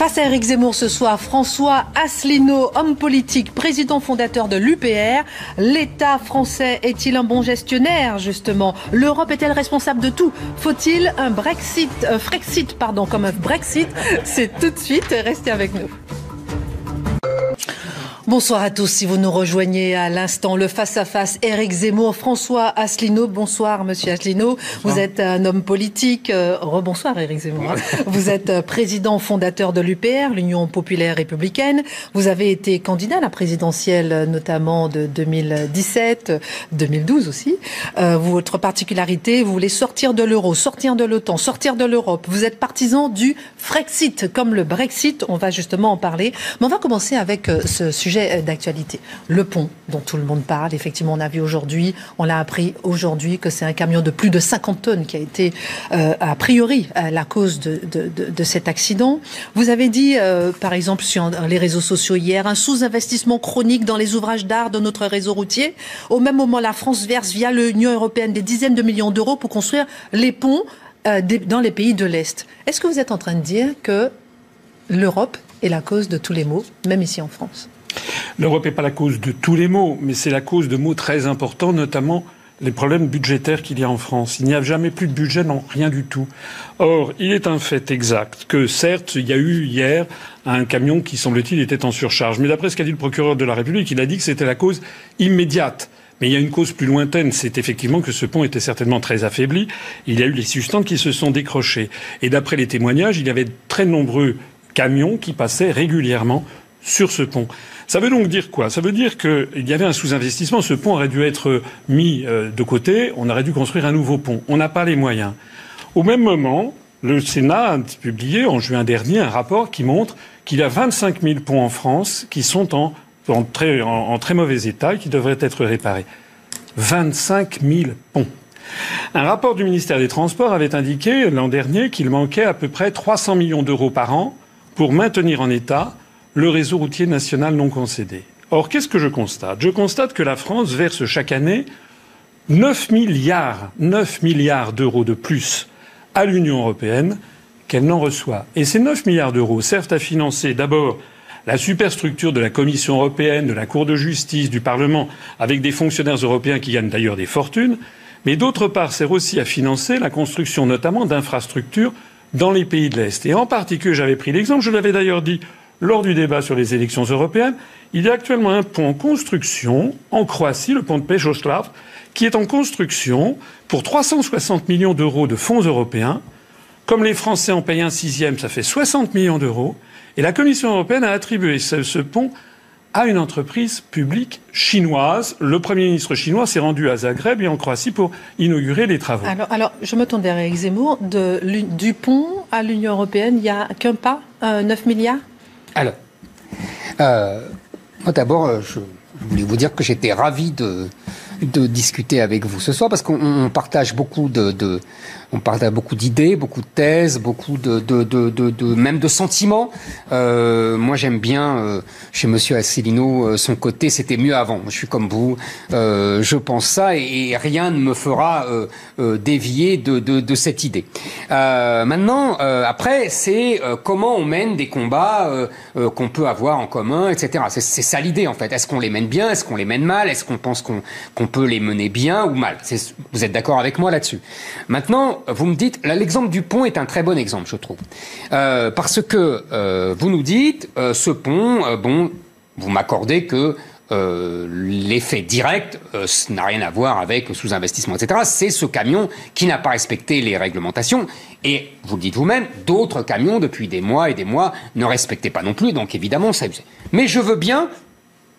Face à Eric Zemmour ce soir, François Asselineau, homme politique, président fondateur de l'UPR. L'État français est-il un bon gestionnaire, justement? L'Europe est-elle responsable de tout? Faut-il un Brexit, un Frexit, pardon, comme un Brexit? C'est tout de suite. Restez avec nous. Bonsoir à tous. Si vous nous rejoignez à l'instant, le face-à-face, Éric Zemmour, François Asselineau. Bonsoir, monsieur Asselineau. Vous êtes un homme politique. Euh, rebonsoir, Éric Zemmour. Vous êtes euh, président fondateur de l'UPR, l'Union populaire républicaine. Vous avez été candidat à la présidentielle, notamment de 2017, 2012 aussi. Euh, votre particularité, vous voulez sortir de l'euro, sortir de l'OTAN, sortir de l'Europe. Vous êtes partisan du Frexit, comme le Brexit. On va justement en parler. Mais on va commencer avec euh, ce sujet euh, d'actualité. Le pont dont tout le monde parle, effectivement, on a vu aujourd'hui, on l'a appris aujourd'hui que c'est un camion de plus de 50 tonnes qui a été, euh, a priori, la cause de, cet accident. Vous avez dit, euh, par exemple, sur les réseaux sociaux hier, un sous-investissement chronique dans les ouvrages d'art de notre réseau routier. Au même moment, la France verse via l'Union européenne des dizaines de millions d'euros pour construire les ponts dans les pays de l'Est. Est-ce que vous êtes en train de dire que l'Europe est la cause de tous les maux, même ici en France? L'Europe n'est pas la cause de tous les maux, mais c'est la cause de maux très importants, notamment les problèmes budgétaires qu'il y a en France. Il n'y a jamais plus de budget, non, rien du tout. Or, il est un fait exact que, certes, il y a eu hier un camion qui, semble-t-il, était en surcharge. Mais d'après ce qu'a dit le procureur de la République, il a dit que c'était la cause immédiate. Mais il y a une cause plus lointaine, c'est effectivement que ce pont était certainement très affaibli. Il y a eu les substances qui se sont décrochées. Et d'après les témoignages, il y avait très nombreux camions qui passaient régulièrement sur ce pont. Ça veut donc dire quoi? Ça veut dire qu'il y avait un sous-investissement. Ce pont aurait dû être mis euh, de côté. On aurait dû construire un nouveau pont. On n'a pas les moyens. Au même moment, le Sénat a publié en juin dernier un rapport qui montre qu'il y a 25 000 ponts en France qui sont en, très, très mauvais état et qui devraient être réparés. 25 000 ponts. Un rapport du ministère des Transports avait indiqué l'an dernier qu'il manquait à peu près 300 millions d'euros par an pour maintenir en état le réseau routier national non concédé. Or, qu'est-ce que je constate? Je constate que la France verse chaque année 9 milliards, 9 milliards d'euros de plus à l'Union européenne qu'elle n'en reçoit. Et ces 9 milliards d'euros servent à financer d'abord la superstructure de la Commission européenne, de la Cour de justice, du Parlement, avec des fonctionnaires européens qui gagnent d'ailleurs des fortunes, mais d'autre part sert aussi à financer la construction notamment d'infrastructures dans les pays de l'Est. Et en particulier, j'avais pris l'exemple, je l'avais d'ailleurs dit lors du débat sur les élections européennes, il y a actuellement un pont en construction en Croatie, le pont de Pejoslav, qui est en construction pour 360 millions d'euros de fonds européens. Comme les Français en payent un sixième, ça fait 60 millions d'euros. Et la Commission européenne a attribué ce, pont à une entreprise publique chinoise. Le Premier ministre chinois s'est rendu à Zagreb et en Croatie pour inaugurer les travaux. Alors, je me tourne derrière Zemmour. du pont à l'Union européenne, il n'y a qu'un pas, 9 euh, milliards? Alors, euh, moi d'abord, euh, je, voulais vous dire que j'étais ravi de, de discuter avec vous ce soir parce qu'on partage beaucoup de, on partage beaucoup d'idées, beaucoup de thèses, beaucoup de, de, de, même de sentiments. Euh, moi, j'aime bien euh, chez Monsieur Asselineau euh, son côté. C'était mieux avant. Je suis comme vous. Je pense ça et, rien ne me fera dévier de, cette idée. maintenant, après, c'est comment on mène des combats qu'on peut avoir en commun, etc. C'est ça l'idée en fait. Est-ce qu'on les mène bien? Est-ce qu'on les mène mal? Est-ce qu'on pense qu'on qu'on peut les mener bien ou mal Vous êtes d'accord avec moi là-dessus Maintenant, vous me dites, l'exemple du pont est un très bon exemple, je trouve. Euh, parce que euh, vous nous dites, euh, ce pont, bon, vous m'accordez que l'effet direct n'a rien à voir avec le sous-investissement, etc. C'est ce camion qui n'a pas respecté les réglementations. Et vous le dites vous-même, d'autres camions, depuis des mois et des mois, ne respectaient pas non plus. Donc évidemment, ça Mais je veux bien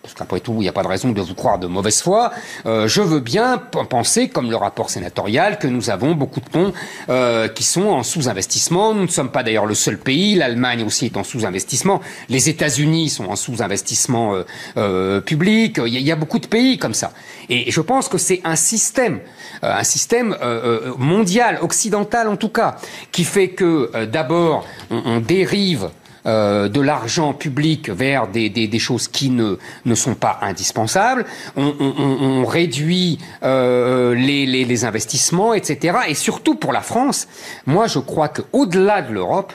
parce qu'après tout, il n'y a pas de raison de vous croire de mauvaise foi, euh, je veux bien penser, comme le rapport sénatorial, que nous avons beaucoup de ponts euh, qui sont en sous-investissement. Nous ne sommes pas d'ailleurs le seul pays. L'Allemagne aussi est en sous-investissement. Les États-Unis sont en sous-investissement euh, public. Il y, a, beaucoup de pays comme ça. Et je pense que c'est un système, un système mondial, occidental en tout cas, qui fait que d'abord on, on dérive euh, de l'argent public vers des, des, choses qui ne, ne sont pas indispensables, on, on, on réduit euh, les, les, les, investissements, etc. Et surtout pour la France, moi je crois qu'au-delà de l'Europe,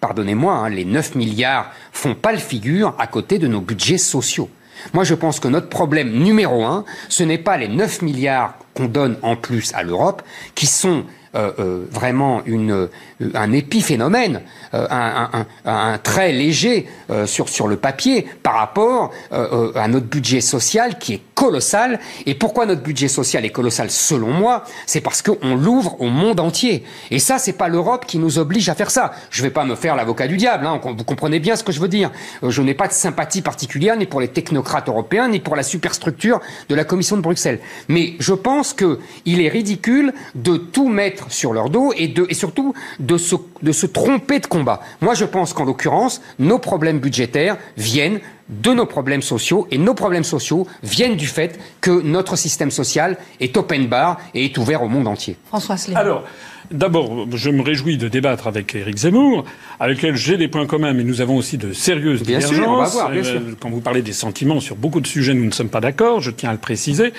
pardonnez-moi, hein, les 9 milliards font pas le figure à côté de nos budgets sociaux. Moi, je pense que notre problème numéro un, ce n'est pas les 9 milliards qu'on donne en plus à l'Europe, qui sont euh, euh, vraiment euh, un épiphénomène, un, trait léger sur, sur le papier par rapport à notre budget social qui est colossal. Et pourquoi notre budget social est colossal selon moi C'est parce qu'on l'ouvre au monde entier. Et ça, c'est pas l'Europe qui nous oblige à faire ça. Je vais pas me faire l'avocat du diable, hein, vous comprenez bien ce que je veux dire. Je n'ai pas de sympathie particulière ni pour les technocrates européens, ni pour la superstructure de la Commission de Bruxelles. Mais je pense qu'il est ridicule de tout mettre sur leur dos et, de, et surtout de se, de se tromper de combat. Moi, je pense qu'en l'occurrence, nos problèmes budgétaires viennent de nos problèmes sociaux et nos problèmes sociaux viennent du fait que notre système social est open bar et est ouvert au monde entier. François Alors, D'abord, je me réjouis de débattre avec Éric Zemmour, avec lequel j'ai des points communs, mais nous avons aussi de sérieuses bien divergences. Sûr, on va voir, bien sûr. Euh, quand vous parlez des sentiments sur beaucoup de sujets, nous ne sommes pas d'accord. Je tiens à le préciser.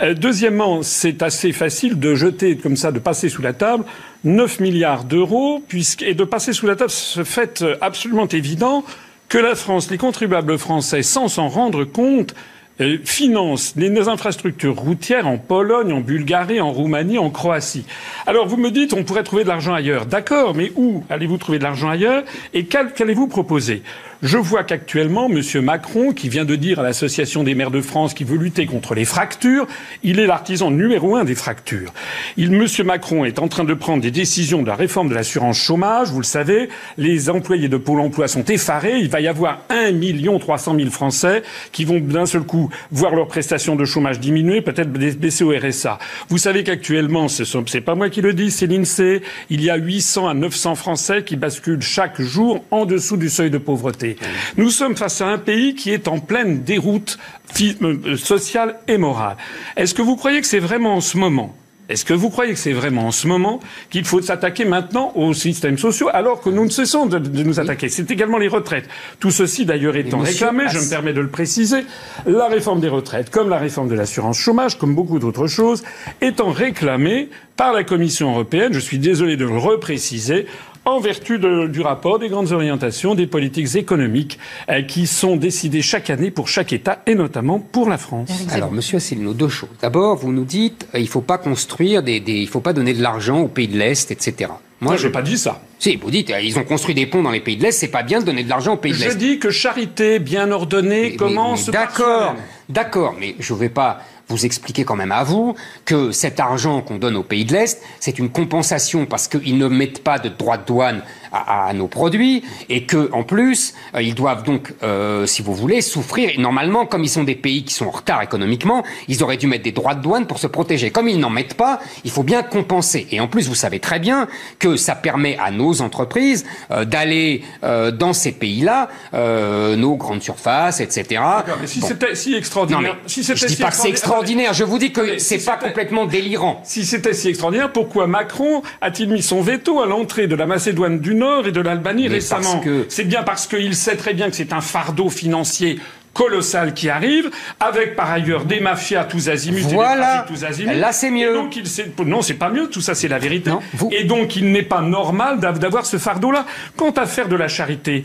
Euh, deuxièmement, c'est assez facile de jeter comme ça, de passer sous la table 9 milliards d'euros, puisque et de passer sous la table ce fait absolument évident que la France, les contribuables français, sans s'en rendre compte, euh, finance les infrastructures routières en Pologne, en Bulgarie, en Roumanie, en Croatie. Alors vous me dites, on pourrait trouver de l'argent ailleurs. D'accord, mais où allez-vous trouver de l'argent ailleurs Et qu'allez-vous proposer? Je vois qu'actuellement, M. Macron, qui vient de dire à l'Association des maires de France qu'il veut lutter contre les fractures, il est l'artisan numéro un des fractures. M. Macron est en train de prendre des décisions de la réforme de l'assurance chômage. Vous le savez, les employés de Pôle emploi sont effarés. Il va y avoir 1 million 300 000 Français qui vont d'un seul coup voir leurs prestations de chômage diminuer, peut-être baisser au RSA. Vous savez qu'actuellement, ce n'est pas moi qui le dis, c'est l'INSEE, il y a 800 à 900 Français qui basculent chaque jour en dessous du seuil de pauvreté. Nous sommes face à un pays qui est en pleine déroute euh, sociale et morale. Est-ce que vous croyez que c'est vraiment en ce moment est-ce que vous croyez que c'est vraiment en ce moment qu'il faut s'attaquer maintenant aux systèmes sociaux alors que nous ne cessons de, nous attaquer? C'est également les retraites. Tout ceci d'ailleurs étant réclamé, je me permets de le préciser, la réforme des retraites, comme la réforme de l'assurance chômage, comme beaucoup d'autres choses, étant réclamée par la Commission européenne, je suis désolé de le repréciser, en vertu du rapport des grandes orientations des politiques économiques euh, qui sont décidées chaque année pour chaque État et notamment pour la France. Alors, Monsieur Asselineau, deux choses. D'abord, vous nous dites euh, il ne faut pas construire des, il faut pas donner de l'argent aux pays de l'Est, etc. Moi, je n'ai pas dit ça. Si, vous dites, euh, ils ont construit des ponts dans les pays de l'Est, c'est pas bien de donner de l'argent aux pays de l'Est. Je dis que charité bien ordonnée commence D'accord, d'accord, mais je ne vais pas vous expliquez quand même à vous que cet argent qu'on donne aux pays de l'Est, c'est une compensation parce qu'ils ne mettent pas de droits de douane à, nos produits et que en plus euh, ils doivent donc, euh, si vous voulez, souffrir. Et normalement, comme ils sont des pays qui sont en retard économiquement, ils auraient dû mettre des droits de douane pour se protéger. Comme ils n'en mettent pas, il faut bien compenser. Et en plus, vous savez très bien que ça permet à nos entreprises euh, d'aller dans ces pays-là, nos grandes surfaces, etc. Mais si c'était si extraordinaire, si je dis pas que c'est extraordinaire. Je vous dis que c'est pas complètement délirant. Si c'était si extraordinaire, pourquoi Macron a-t-il mis son veto à l'entrée de la Macédoine du Nord et de l'Albanie récemment. C'est bien parce qu'il sait très bien que c'est un fardeau financier colossal qui arrive, avec par ailleurs des mafias tous azimuts voilà. et des tous azimuts. Là, c'est mieux. donc, il non, c'est pas mieux. Tout ça, c'est la vérité. Et donc, il n'est pas normal d'avoir ce fardeau-là. Quant à faire de la charité,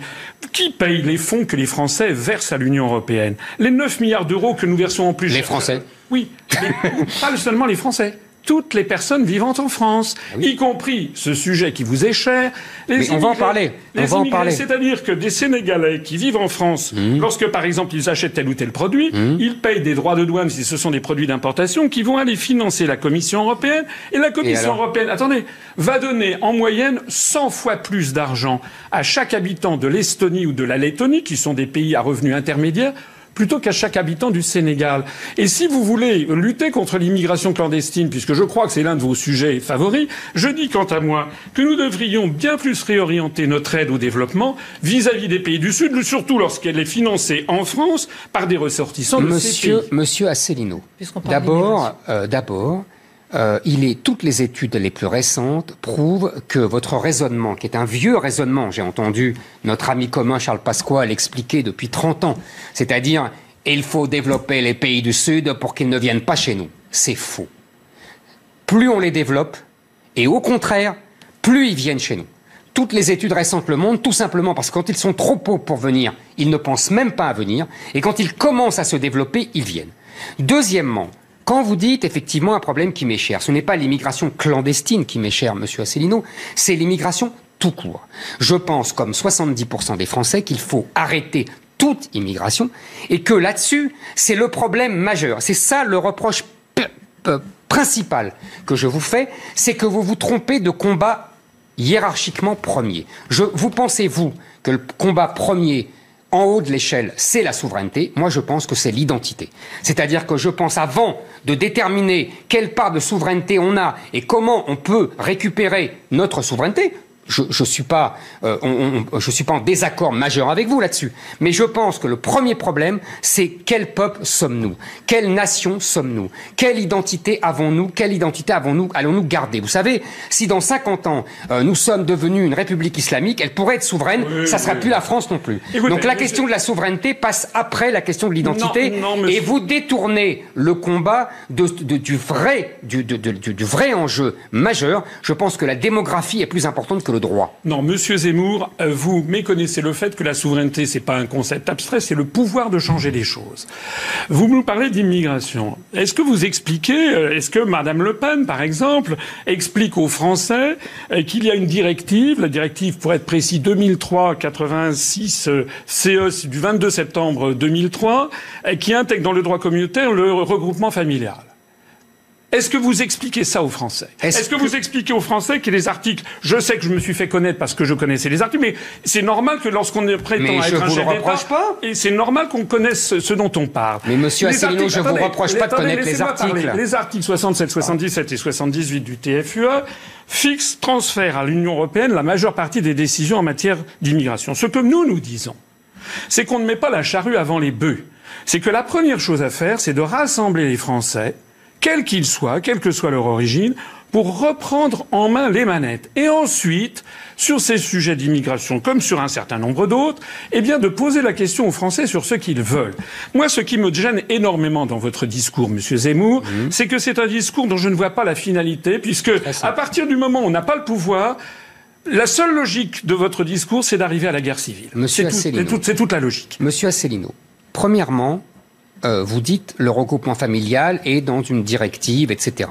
qui paye les fonds que les Français versent à l'Union européenne? Les 9 milliards d'euros que nous versons en plus. Les Français. Oui, pas seulement les Français toutes les personnes vivant en France, ah y compris ce sujet qui vous est cher. Les on va en parler. On va en parler. C'est-à-dire que des Sénégalais qui vivent en France, mmh. lorsque par exemple ils achètent tel ou tel produit, mmh. ils payent des droits de douane si ce sont des produits d'importation qui vont aller financer la Commission européenne. Et la Commission européenne, attendez, va donner en moyenne 100 fois plus d'argent à chaque habitant de l'Estonie ou de la Lettonie, qui sont des pays à revenus intermédiaires, plutôt qu'à chaque habitant du Sénégal. Et si vous voulez lutter contre l'immigration clandestine, puisque je crois que c'est l'un de vos sujets favoris, je dis quant à moi que nous devrions bien plus réorienter notre aide au développement vis-à-vis des pays du Sud, surtout lorsqu'elle est financée en France par des ressortissants de monsieur, ces pays. Monsieur Asselineau, d'abord, euh, d'abord, euh, il est toutes les études les plus récentes prouvent que votre raisonnement, qui est un vieux raisonnement, j'ai entendu notre ami commun Charles Pasqua l'expliquer depuis 30 ans, c'est-à-dire il faut développer les pays du Sud pour qu'ils ne viennent pas chez nous. C'est faux. Plus on les développe, et au contraire, plus ils viennent chez nous. toutes les études récentes le montrent, tout simplement parce que quand ils sont trop pauvres pour venir, ils ne pensent même pas à venir, et quand ils commencent à se développer, ils viennent. Deuxièmement, quand vous dites effectivement un problème qui m'est cher, ce n'est pas l'immigration clandestine qui m'est chère, monsieur Asselineau, c'est l'immigration tout court. Je pense, comme 70% des Français, qu'il faut arrêter toute immigration et que là-dessus, c'est le problème majeur. C'est ça le reproche principal que je vous fais, c'est que vous vous trompez de combat hiérarchiquement premier. Vous pensez, vous, que le combat premier en haut de l'échelle, c'est la souveraineté. Moi, je pense que c'est l'identité. C'est-à-dire que je pense, avant de déterminer quelle part de souveraineté on a et comment on peut récupérer notre souveraineté, je ne suis, pas, euh, je suis pas en désaccord majeur avec vous là-dessus. Mais je pense que le premier problème, c'est quel peuple sommes-nous? Quelle nation sommes-nous? Quelle identité avons-nous? Quelle identité avons-nous allons-nous garder? Vous savez, si dans 50 ans, euh, nous sommes devenus une république islamique, elle pourrait être souveraine, ça ne sera plus la France non plus. Donc la question de la souveraineté passe après la question de l'identité. Et vous détournez le combat de, du, vrai, du, du vrai enjeu majeur. Je pense que la démographie est plus importante que le Non, Monsieur Zemmour, euh, vous méconnaissez le fait que la souveraineté, c'est pas un concept abstrait, c'est le pouvoir de changer les choses. Vous nous parlez d'immigration. Est-ce que vous expliquez, euh, est-ce que Madame Le Pen, par exemple, explique aux Français euh, qu'il y a une directive, la directive, pour être précis, 2003-86 CE du 22 septembre 2003, qui intègre dans le droit communautaire le regroupement familial? Est-ce que vous expliquez ça aux Français? Est-ce que, vous expliquez aux Français que les articles, je sais que je me suis fait connaître parce que je connaissais les articles, mais c'est normal que lorsqu'on prétend être un chef pas? et c'est normal qu'on connaisse ce dont on parle. Mais Monsieur Asselineau, je ne vous reproche pas de connaître les articles. Les articles 67, 77 et 78 du TFUE fixent, transfèrent à l'Union européenne la majeure partie des décisions en matière d'immigration. Ce que nous nous disons, c'est qu'on ne met pas la charrue avant les bœufs. C'est que la première chose à faire, c'est de rassembler les Français quels qu'ils soient, quelle que soit leur origine, pour reprendre en main les manettes. Et ensuite, sur ces sujets d'immigration, comme sur un certain nombre d'autres, eh bien, de poser la question aux Français sur ce qu'ils veulent. Moi, ce qui me gêne énormément dans votre discours, Monsieur Zemmour, mhm. c'est que c'est un discours dont je ne vois pas la finalité, puisque à partir du moment où on n'a pas le pouvoir, la seule logique de votre discours, c'est d'arriver à la guerre civile. C'est tout, toute la logique. Monsieur Asselineau, premièrement, euh, vous dites le regroupement familial est dans une directive, etc.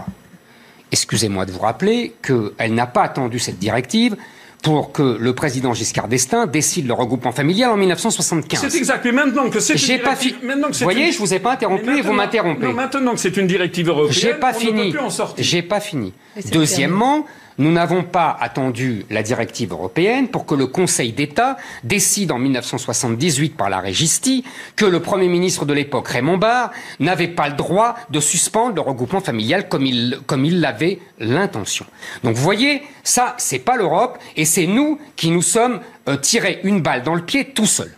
Excusez-moi de vous rappeler qu'elle n'a pas attendu cette directive pour que le président Giscard d'Estaing décide le regroupement familial en 1975. C'est exact. Mais maintenant que c'est une pas Vous voyez, je vous ai pas interrompu et vous m'interrompez. Maintenant que c'est une directive européenne, j'ai pas fini. J'ai pas fini. Deuxièmement, nous n'avons pas attendu la directive européenne pour que le Conseil d'État décide en 1978 par la Régistie que le Premier ministre de l'époque, Raymond Barre, n'avait pas le droit de suspendre le regroupement familial comme il, l'avait l'intention. Donc vous voyez, ça, c'est pas l'Europe et c'est nous qui nous sommes euh, tirés une balle dans le pied tout seuls.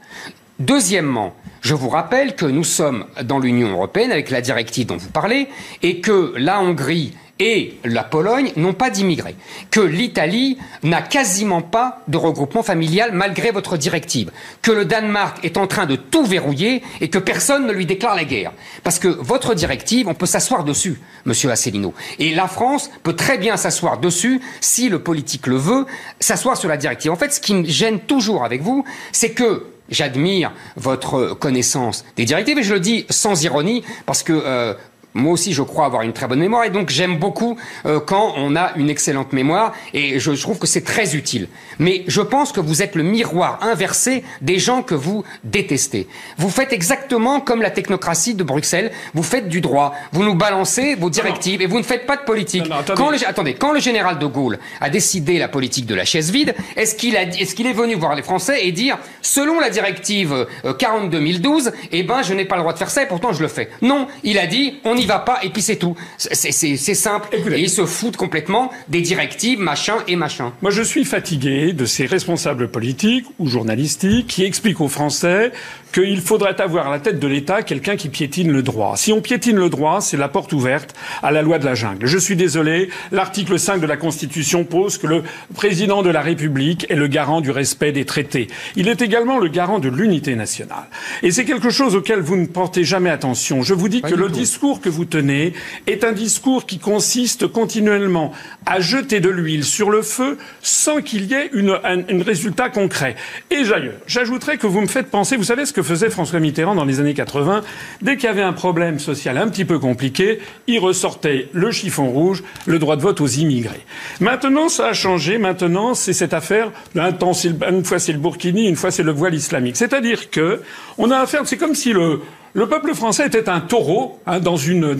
Deuxièmement, je vous rappelle que nous sommes dans l'Union européenne avec la directive dont vous parlez et que la Hongrie et la Pologne n'ont pas d'immigrés, que l'Italie n'a quasiment pas de regroupement familial malgré votre directive, que le Danemark est en train de tout verrouiller et que personne ne lui déclare la guerre. Parce que votre directive, on peut s'asseoir dessus, monsieur Asselineau. Et la France peut très bien s'asseoir dessus, si le politique le veut, s'asseoir sur la directive. En fait, ce qui me gêne toujours avec vous, c'est que J'admire votre connaissance des directives et je le dis sans ironie parce que euh, moi aussi, je crois avoir une très bonne mémoire et donc j'aime beaucoup euh, quand on a une excellente mémoire et je trouve que c'est très utile. Mais je pense que vous êtes le miroir inversé des gens que vous détestez. Vous faites exactement comme la technocratie de Bruxelles. Vous faites du droit. Vous nous balancez vos directives et vous ne faites pas de politique. quand le, attendez, quand le général de Gaulle a décidé la politique de la chaise vide, est-ce qu'il est qu'il est venu voir les Français et dire, selon la directive 40-2012, euh, eh ben, je n'ai pas le droit de faire ça et pourtant je le fais? Non, il a dit, on n'y va pas et puis c'est tout. C'est simple. Et ils se foutent complètement des directives, machin et machin. Moi, je suis fatigué de ces responsables politiques ou journalistiques qui expliquent aux Français qu'il faudrait avoir à la tête de l'État quelqu'un qui piétine le droit. Si on piétine le droit, c'est la porte ouverte à la loi de la jungle. Je suis désolé, l'article 5 de la Constitution pose que le président de la République est le garant du respect des traités. Il est également le garant de l'unité nationale. Et c'est quelque chose auquel vous ne portez jamais attention. Je vous dis que le discours que que vous tenez est un discours qui consiste continuellement à jeter de l'huile sur le feu sans qu'il y ait une, un, un résultat concret. Et d'ailleurs, j'ajouterais que vous me faites penser, vous savez ce que faisait François Mitterrand dans les années 80 Dès qu'il y avait un problème social un petit peu compliqué, il ressortait le chiffon rouge, le droit de vote aux immigrés. Maintenant, ça a changé. Maintenant, c'est cette affaire. Un temps, une fois c'est le Burkini, une fois c'est le voile islamique. C'est-à-dire que on a affaire. C'est comme si le le peuple français était un taureau hein, dans, une,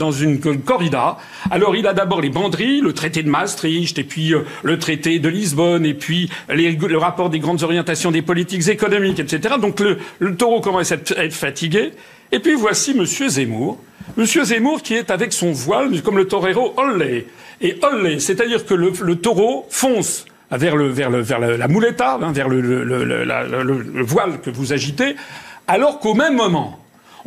corrida. Alors il a d'abord les banderies, le traité de Maastricht, et puis euh, le traité de Lisbonne, et puis le rapport des grandes orientations des politiques économiques, etc. Donc le, taureau commence à être fatigué. Et puis voici Monsieur Zemmour. Monsieur Zemmour qui est avec son voile, comme le torero, olé. Et olé, c'est-à-dire que le, taureau fonce vers, la mouletta, hein, vers le voile que vous agitez, alors qu'au même moment,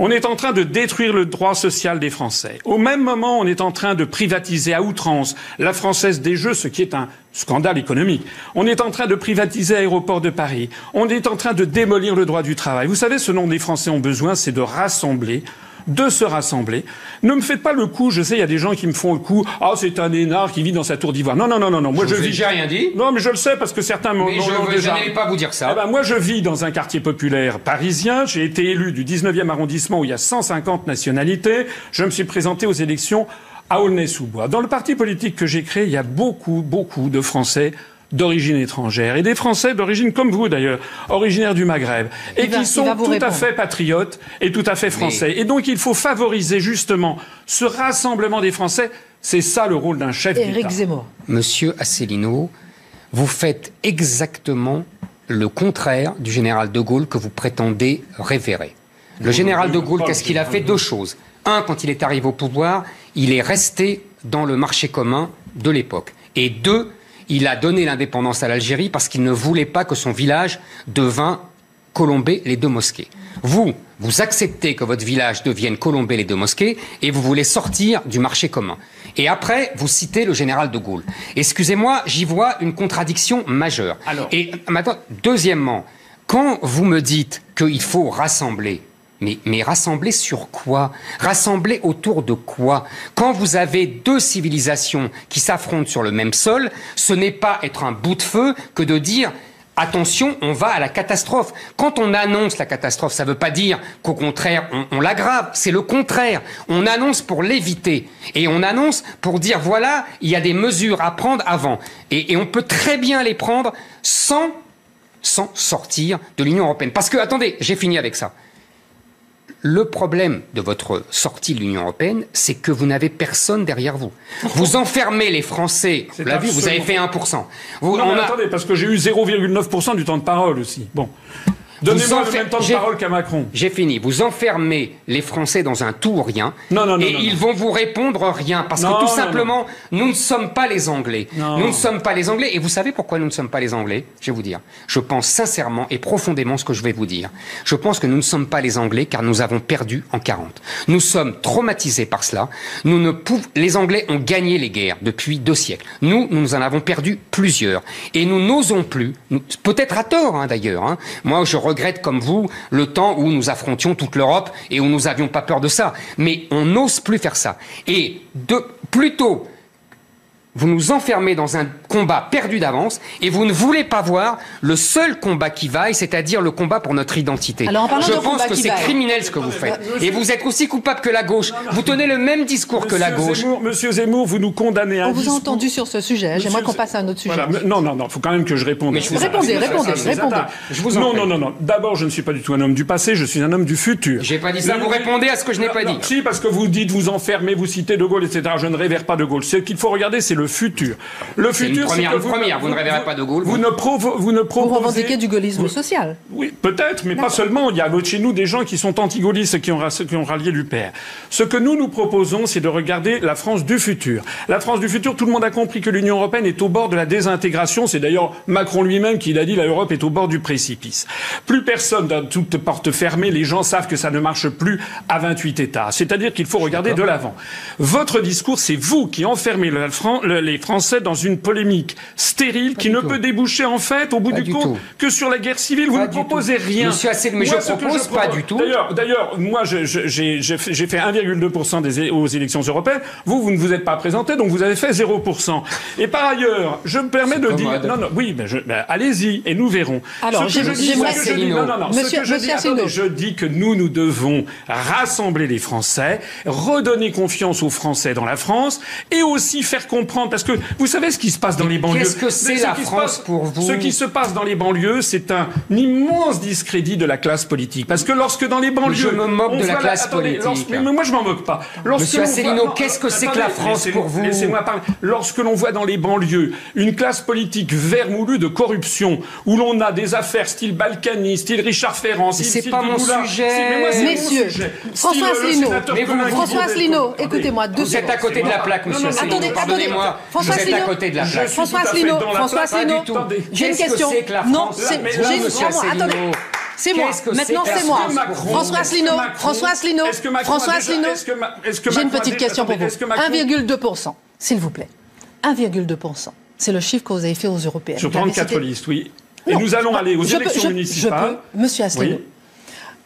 on est en train de détruire le droit social des Français. Au même moment, on est en train de privatiser à outrance la Française des Jeux, ce qui est un scandale économique. On est en train de privatiser l'aéroport de Paris. On est en train de démolir le droit du travail. Vous savez, ce dont les Français ont besoin, c'est de rassembler de se rassembler. Ne me faites pas le coup, je sais, il y a des gens qui me font le coup, ah, c'est un énard qui vit dans sa tour d'ivoire. Non, non, non, non, non. Moi, je, je vis. J'ai rien dit. Non, mais je le sais parce que certains m'ont déjà. Je pas vous dire ça. Eh ben, moi, je vis dans un quartier populaire parisien. J'ai été élu du 19e arrondissement où il y a 150 nationalités. Je me suis présenté aux élections à Aulnay-sous-Bois. Dans le parti politique que j'ai créé, il y a beaucoup, beaucoup de Français d'origine étrangère et des Français d'origine comme vous d'ailleurs, originaires du Maghreb, et qui sont tout à fait patriotes et tout à fait français. Et donc il faut favoriser justement ce rassemblement des Français. C'est ça le rôle d'un chef d'État. Zemmour. Monsieur Asselineau, vous faites exactement le contraire du général de Gaulle que vous prétendez révérer. Le général de Gaulle, qu'est-ce qu'il a fait Deux choses. Un, quand il est arrivé au pouvoir, il est resté dans le marché commun de l'époque. Et deux, il a donné l'indépendance à l'Algérie parce qu'il ne voulait pas que son village devint Colombé les deux mosquées. Vous, vous acceptez que votre village devienne Colombé les deux mosquées et vous voulez sortir du marché commun. Et après, vous citez le général de Gaulle. Excusez-moi, j'y vois une contradiction majeure. Et maintenant, deuxièmement, quand vous me dites qu'il faut rassembler, mais, rassembler sur quoi? Rassembler autour de quoi? Quand vous avez deux civilisations qui s'affrontent sur le même sol, ce n'est pas être un bout de feu que de dire attention, on va à la catastrophe. Quand on annonce la catastrophe, ça ne veut pas dire qu'au contraire, on, l'aggrave. C'est le contraire. On annonce pour l'éviter. Et on annonce pour dire, voilà, il y a des mesures à prendre avant. Et, et on peut très bien les prendre sans, sans sortir de l'Union européenne. Parce que, attendez, j'ai fini avec ça. Le problème de votre sortie de l'Union européenne, c'est que vous n'avez personne derrière vous. Vous enfermez les Français. Vous l'avez vous avez fait 1%. Vous, non, mais attendez, parce que j'ai eu 0,9% du temps de parole aussi. Bon. Donnez-moi le même temps de parole qu'à Macron. J'ai fini. Vous enfermez les Français dans un tout ou rien. Non, non, non, et ils vont vous répondre rien. Parce que tout simplement, nous ne sommes pas les Anglais. Nous ne sommes pas les Anglais. Et vous savez pourquoi nous ne sommes pas les Anglais? Je vais vous dire. Je pense sincèrement et profondément ce que je vais vous dire. Je pense que nous ne sommes pas les Anglais car nous avons perdu en 40. Nous sommes traumatisés par cela. Nous ne pouvons... Les Anglais ont gagné les guerres depuis deux siècles. Nous, nous en avons perdu plusieurs. Et nous n'osons plus, peut-être à tort hein, d'ailleurs. Hein. Moi, je regrette comme vous le temps où nous affrontions toute l'Europe et où nous n'avions pas peur de ça. Mais on n'ose plus faire ça. Et de, plutôt vous nous enfermez dans un combat perdu d'avance et vous ne voulez pas voir le seul combat qui vaille, c'est-à-dire le combat pour notre identité. Je pense que c'est criminel ce que vous faites. Et vous êtes aussi coupable que la gauche. Vous tenez le même discours que la gauche. Monsieur Zemmour, vous nous condamnez à On vous a entendu sur ce sujet. J'aimerais qu'on passe à un autre sujet. Non, non, non, il faut quand même que je réponde. Mais je répondez, répondez, répondez. Je vous non, non, non, non. D'abord, je ne suis pas du tout un homme du passé, je suis un homme du futur. J'ai pas dit ça. Vous répondez à ce que je n'ai pas dit. Si, parce que vous dites, vous enfermez, vous citez De Gaulle, etc. Je ne révère pas De Gaulle. Ce qu'il faut regarder, c'est le futur. Le futur, c'est que vous, première. Vous ne révérez pas de Gaulle. Vous, ne provo vous ne proposez... Vous revendiquez du gaullisme social. Oui, peut-être, mais pas seulement. Il y a chez nous des gens qui sont anti-gaullistes qui ont, qui ont rallié l'UPR. Ce que nous nous proposons, c'est de regarder la France du futur. La France du futur, tout le monde a compris que l'Union européenne est au bord de la désintégration. C'est d'ailleurs Macron lui-même qui l'a dit. L'Europe est au bord du précipice. Plus personne dans toute porte fermée. Les gens savent que ça ne marche plus à 28 États. C'est-à-dire qu'il faut regarder de l'avant. Votre discours, c'est vous qui enfermez les Français dans une polémique stérile qui ne peut déboucher en fait, au bout du compte, que sur la guerre civile. Vous ne proposez rien. Monsieur Asselineau, mais je propose pas du tout. D'ailleurs, d'ailleurs, moi, j'ai fait 1,2% des aux élections européennes. Vous, vous ne vous êtes pas présenté, donc vous avez fait 0%. Et par ailleurs, je me permets de dire, non, non, oui, ben, ben, allez-y et nous verrons. Alors, je, dis, je dis, non, non, non, monsieur, je, dis, attendez, je dis que nous, nous devons rassembler les Français, redonner confiance aux Français dans la France et aussi faire comprendre, parce que vous savez ce qui se passe dans les banlieues. Qu'est-ce que c'est la France pour vous Ce qui se passe dans les banlieues, c'est un immense discrédit de la classe politique. Parce que lorsque dans les banlieues, je me moque de la classe politique. mais moi, je m'en moque pas. Lorsque Monsieur Asselineau, qu'est-ce que c'est que la France pour vous Laissez-moi parler. Lorsque l'on voit dans les banlieues une classe politique vermoulue de corruption, où l'on a des affaires style Balkany, style Richard Ferrand, style c'est pas mon sujet. Messieurs, François Asselineau, François Asselineau, écoutez-moi. Vous êtes à côté de la plaque, Monsieur Asselineau. Pardonnez-moi. Vous êtes à côté de la plaque. François Asselineau, François Asselineau, j'ai une question. Non, c'est attendez. C'est moi. Maintenant, c'est moi. François Asselineau. François Asselineau. François Asselineau. J'ai une petite question pour vous. 1,2%, s'il vous plaît. 1,2%. C'est le chiffre que vous avez fait aux européennes. Sur 34 listes, oui. Et nous allons aller aux élections municipales. Monsieur Asselineau.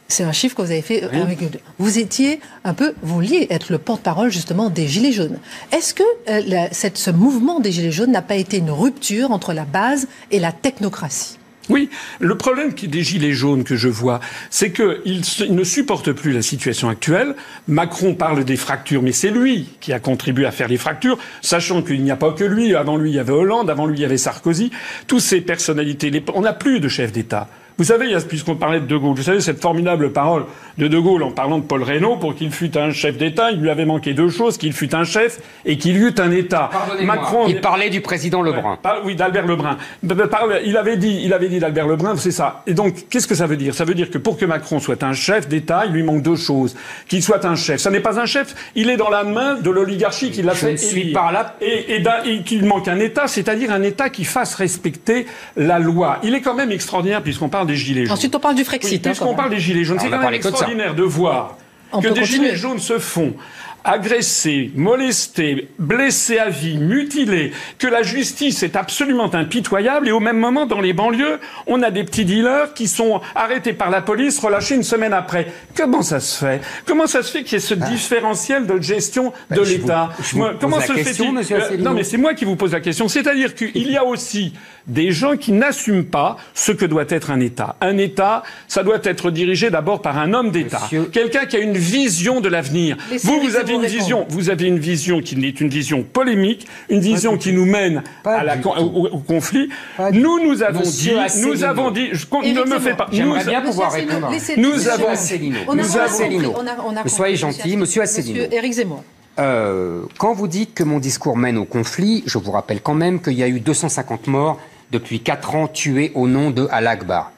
C'est un chiffre que vous avez fait. 1,2. Vous étiez un peu, vous vouliez être le porte-parole justement des Gilets jaunes. Est-ce que euh, cette, ce mouvement des Gilets jaunes n'a pas été une rupture entre la base et la technocratie? Oui, le problème des gilets jaunes que je vois, c'est qu'ils ne supportent plus la situation actuelle. Macron parle des fractures, mais c'est lui qui a contribué à faire les fractures, sachant qu'il n'y a pas que lui. Avant lui, il y avait Hollande, avant lui, il y avait Sarkozy. Toutes ces personnalités, on n'a plus de chef d'État. Vous savez, puisqu'on parlait de De Gaulle, vous savez cette formidable parole de De Gaulle en parlant de Paul Reynaud, pour qu'il fût un chef d'État, il lui avait manqué deux choses, qu'il fût un chef et qu'il eût un État. Macron, il parlait du président Lebrun. oui, d'Albert Lebrun. Il avait dit, il avait dit d'Albert Lebrun, c'est ça. Et donc, qu'est-ce que ça veut dire? Ça veut dire que pour que Macron soit un chef d'État, il lui manque deux choses. Qu'il soit un chef. Ça n'est pas un chef, il est dans la main de l'oligarchie qui l'a fait suis par là. Et, et qu'il manque un État, c'est-à-dire un État qui fasse respecter la loi. Il est quand même extraordinaire, puisqu'on parle des Gilets jaunes. Ensuite, on parle du Frexit. Hein, puisqu'on parle des Gilets jaunes, c'est quand même extraordinaire de voir que des Gilets jaunes se font agressés, molestés, blessés à vie, mutilés, que la justice est absolument impitoyable et au même moment, dans les banlieues, on a des petits dealers qui sont arrêtés par la police, relâchés une semaine après. Comment ça se fait? Comment ça se fait qu'il y ait ce ah. différentiel de gestion de bah, l'État? Comment se fait-il euh, Non, mais c'est moi qui vous pose la question. C'est-à-dire qu'il y a aussi des gens qui n'assument pas ce que doit être un État. Un État, ça doit être dirigé d'abord par un homme d'État, quelqu'un qui a une vision de l'avenir. Vous, vous avez une vision, vous avez une vision qui est une vision polémique, une vision qui nous mène à la, au, conflit. Nous, nous avons dit, nous avons dit, je, ne me fais pas. J'aimerais bien pouvoir répondre. Nous avons, Monsieur Asselineau, soyez gentil, Monsieur Asselineau. Monsieur Éric Zemmour. Euh, quand vous dites que mon discours mène au conflit, je vous rappelle quand même qu'il y a eu 250 morts depuis 4 ans tués au nom de Al-Akbar.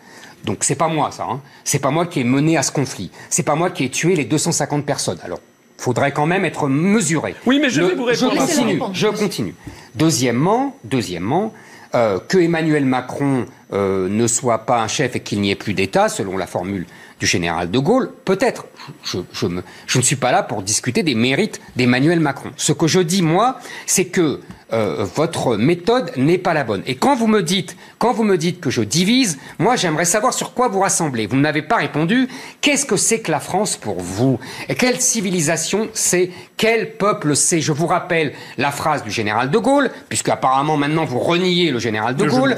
Donc c'est pas moi ça, hein. c'est pas moi qui ai mené à ce conflit, c'est pas moi qui ai tué les 250 personnes. Alors, faudrait quand même être mesuré. Oui, mais je vais vous répondre. Je continue. Je continue. Deuxièmement, deuxièmement, euh, que Emmanuel Macron euh, ne soit pas un chef et qu'il n'y ait plus d'État, selon la formule du général de Gaulle, peut-être. Je, je, je, ne suis pas là pour discuter des mérites d'Emmanuel Macron. Ce que je dis, moi, c'est que euh, votre méthode n'est pas la bonne. Et quand vous me dites, quand vous me dites que je divise, moi j'aimerais savoir sur quoi vous rassemblez. Vous n'avez pas répondu. Qu'est-ce que c'est que la France pour vous? Et quelle civilisation c'est? Quel peuple c'est? Je vous rappelle la phrase du général de Gaulle, puisque apparemment maintenant vous reniez le général de Gaulle.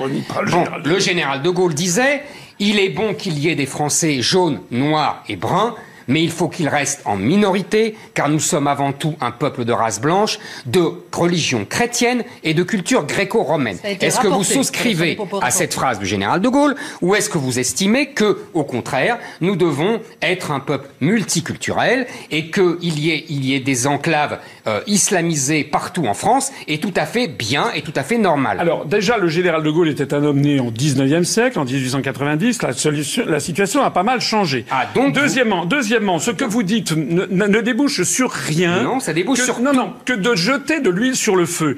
le général de Gaulle disait il est bon qu'il y ait des Français jaunes, noirs et bruns mais il faut qu'il reste en minorité, car nous sommes avant tout un peuple de race blanche, de religion chrétienne et de culture gréco-romaine. Est-ce que vous souscrivez à cette phrase du général de Gaulle, ou est-ce que vous estimez que, au contraire, nous devons être un peuple multiculturel et qu'il y ait, il y ait des enclaves euh, islamisées partout en France est tout à fait bien et tout à fait normal? Alors déjà, le général de Gaulle était un homme né en 19e siècle, en 1890. La, solution, la situation a pas mal changé. Ah, donc deuxièmement, deuxièmement ce que vous dites ne, débouche sur rien. Non, ça débouche sur non, non, que de jeter de l'huile sur le feu.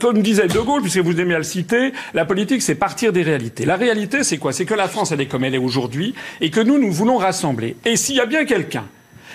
comme disait De Gaulle, puisque vous aimez à le citer, la politique, c'est partir des réalités. La réalité, c'est quoi? C'est que la France, elle est comme elle est aujourd'hui, et que nous, nous voulons rassembler. Et s'il y a bien quelqu'un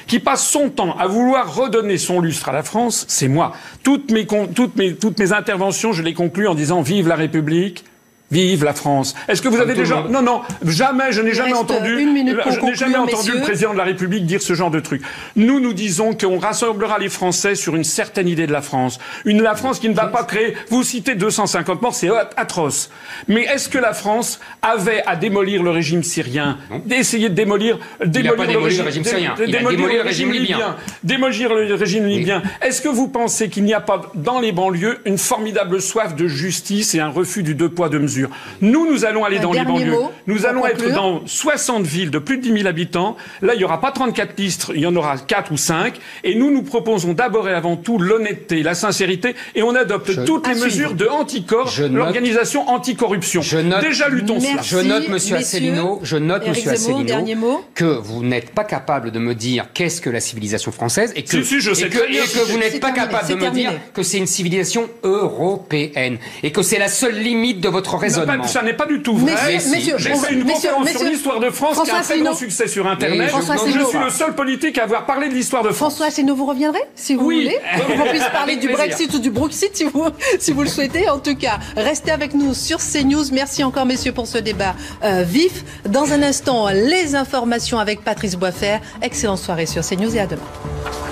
qui passe son temps à vouloir redonner son lustre à la France, c'est moi. Toutes mes, toutes mes, toutes mes interventions, je les conclue en disant vive la République, Vive la France. Est-ce que vous avez déjà Non, non, jamais. Je n'ai jamais entendu. je n'ai jamais entendu le président de la République dire ce genre de truc. Nous, nous disons qu'on rassemblera les Français sur une certaine idée de la France. Une la France qui ne va pas créer. Vous citez 250 morts, c'est atroce. Mais est-ce que la France avait à démolir le régime syrien, d'essayer de démolir, démolir le, régime, syrien, démolir, le régime libyen, démolir le régime libyen. Est-ce que vous pensez qu'il n'y a pas dans les banlieues une formidable soif de justice et un refus du deux poids deux mesures? Nous, nous allons aller dans les banlieues. nous allons être dans 60 villes de plus de 10 000 habitants. Là, il n'y aura pas 34 listes, il y en aura 4 ou 5. Et nous, nous proposons d'abord et avant tout l'honnêteté, la sincérité, et on adopte toutes les mesures de anticorps, l'organisation anticorruption. Je note, Déjà luttons cela. Je note, Monsieur Asselineau, je note, Monsieur Asselineau, que vous n'êtes pas capable de me dire qu'est-ce que la civilisation française et que, je sais et que, et que vous n'êtes pas capable de me dire que c'est une civilisation européenne et que c'est la seule limite de votre ça n'est pas du tout vrai. J'ai fait une conférence sur l'histoire de France qui a un très grand succès sur Internet. Je suis le seul politique à avoir parlé de l'histoire de France. François Asselineau, vous reviendrez si vous voulez. On puisse parler du Brexit ou du Brexit si vous, si vous le souhaitez. En tout cas, restez avec nous sur CNews. Merci encore, messieurs, pour ce débat euh, vif. Dans un instant, les informations avec Patrice Boisfer. Excellente soirée sur CNews et à demain.